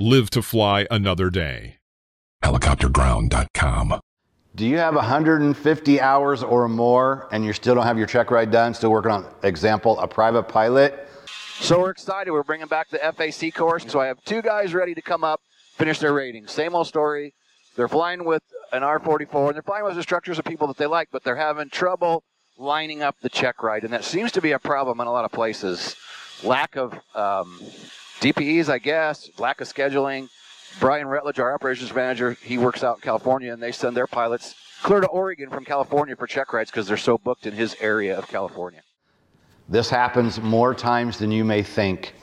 Live to fly another day. Helicopterground.com. Do you have 150 hours or more and you still don't have your check ride done? Still working on, example, a private pilot? So we're excited. We're bringing back the FAC course. So I have two guys ready to come up, finish their ratings. Same old story. They're flying with an R44 and they're flying with instructors of people that they like, but they're having trouble lining up the check ride. And that seems to be a problem in a lot of places. Lack of um, DPEs, I guess, lack of scheduling. Brian Rutledge, our operations manager, he works out in California, and they send their pilots clear to Oregon from California for check rides because they're so booked in his area of California. This happens more times than you may think.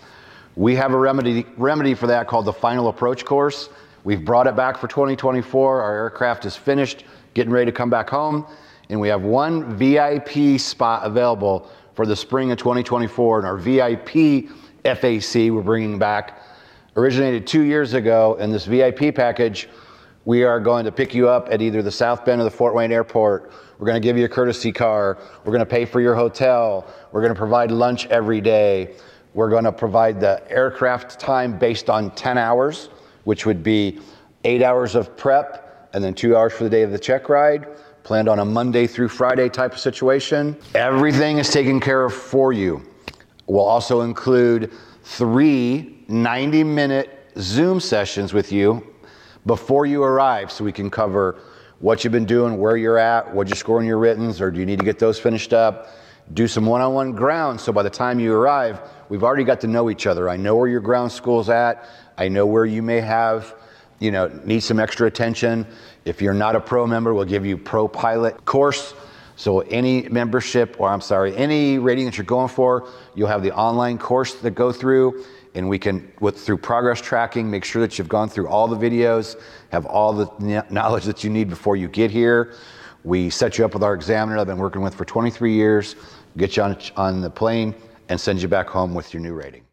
We have a remedy, remedy for that called the Final Approach course. We've brought it back for 2024. Our aircraft is finished, getting ready to come back home, and we have one VIP spot available for the spring of 2024. And our VIP FAC we're bringing back originated two years ago in this VIP package. We are going to pick you up at either the South Bend or the Fort Wayne Airport. We're going to give you a courtesy car. We're going to pay for your hotel. We're going to provide lunch every day. We're going to provide the aircraft time based on 10 hours, which would be eight hours of prep and then two hours for the day of the check ride, planned on a Monday through Friday type of situation. Everything is taken care of for you. We'll also include three 90 minute Zoom sessions with you before you arrive so we can cover what you've been doing, where you're at, what you're scoring your writtens, or do you need to get those finished up? Do some one on one ground so by the time you arrive, we've already got to know each other. I know where your ground school's at, I know where you may have. You know, need some extra attention. If you're not a pro member, we'll give you pro pilot course. So any membership, or I'm sorry, any rating that you're going for, you'll have the online course that go through and we can, with through progress tracking, make sure that you've gone through all the videos, have all the knowledge that you need before you get here. We set you up with our examiner I've been working with for 23 years, get you on, on the plane, and send you back home with your new rating.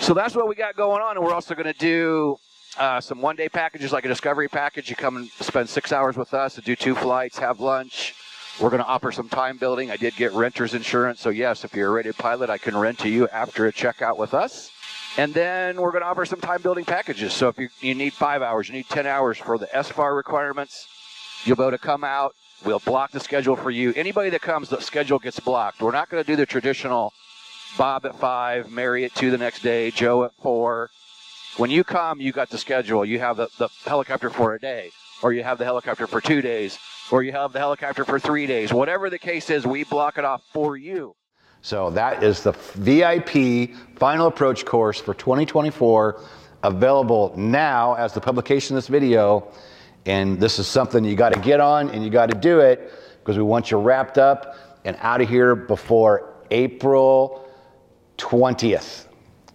So that's what we got going on, and we're also going to do uh, some one-day packages, like a discovery package. You come and spend six hours with us and do two flights, have lunch. We're going to offer some time building. I did get renter's insurance, so yes, if you're a rated pilot, I can rent to you after a checkout with us. And then we're going to offer some time building packages. So if you, you need five hours, you need 10 hours for the SFAR requirements, you'll be able to come out. We'll block the schedule for you. Anybody that comes, the schedule gets blocked. We're not going to do the traditional Bob at five, Mary at two the next day, Joe at four. When you come, you got the schedule. You have the, the helicopter for a day, or you have the helicopter for two days, or you have the helicopter for three days. Whatever the case is, we block it off for you. So that is the VIP final approach course for 2024, available now as the publication of this video. And this is something you got to get on and you got to do it because we want you wrapped up and out of here before April 20th.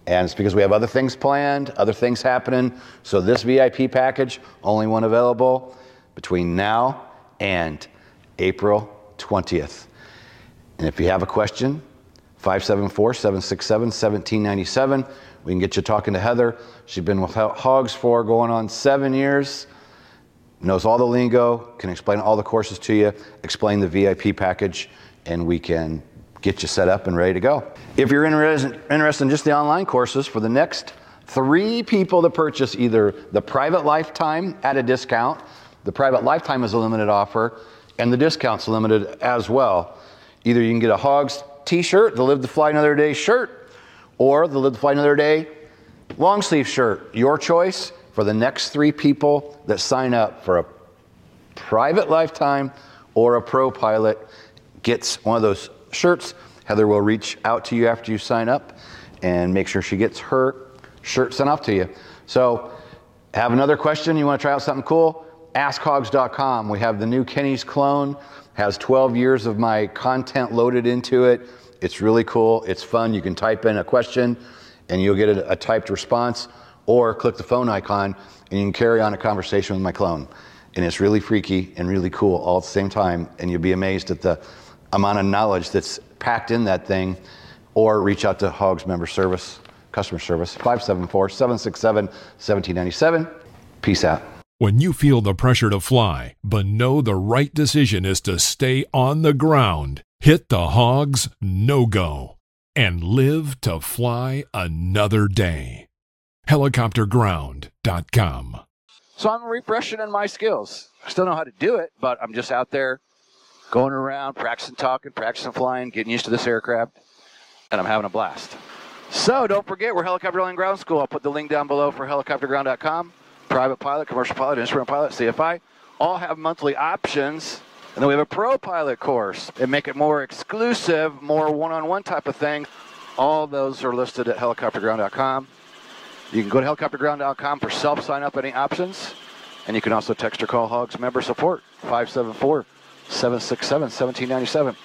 And it's because we have other things planned, other things happening. So this VIP package, only one available between now and April 20th. And if you have a question, 574 767 1797. We can get you talking to Heather. She's been with Hogs for going on seven years, knows all the lingo, can explain all the courses to you, explain the VIP package, and we can get you set up and ready to go. If you're interested in just the online courses, for the next three people to purchase either the private lifetime at a discount, the private lifetime is a limited offer, and the discount's limited as well. Either you can get a Hogs t-shirt, the Live to Fly Another Day shirt, or the Live to Fly Another Day long sleeve shirt. Your choice for the next three people that sign up for a private lifetime or a pro pilot gets one of those shirts. Heather will reach out to you after you sign up and make sure she gets her shirt sent off to you. So, have another question? You want to try out something cool? AskHogs.com. We have the new Kenny's clone has 12 years of my content loaded into it. It's really cool. It's fun. You can type in a question and you'll get a, a typed response, or click the phone icon and you can carry on a conversation with my clone. And it's really freaky and really cool all at the same time. And you'll be amazed at the amount of knowledge that's packed in that thing. Or reach out to Hogs Member Service, Customer Service, 574 767 1797. Peace out. When you feel the pressure to fly, but know the right decision is to stay on the ground, hit the hogs no go and live to fly another day. helicopterground.com. So I'm refreshing in my skills. I still know how to do it, but I'm just out there going around, practicing talking, practicing flying, getting used to this aircraft, and I'm having a blast. So don't forget, we're Helicopter Online Ground School. I'll put the link down below for helicopterground.com. Private pilot, commercial pilot, instrument pilot, CFI, all have monthly options. And then we have a pro pilot course and make it more exclusive, more one-on-one type of thing. All those are listed at helicopterground.com. You can go to helicopterground.com for self sign up any options. And you can also text or call Hogs member support 574 767 1797.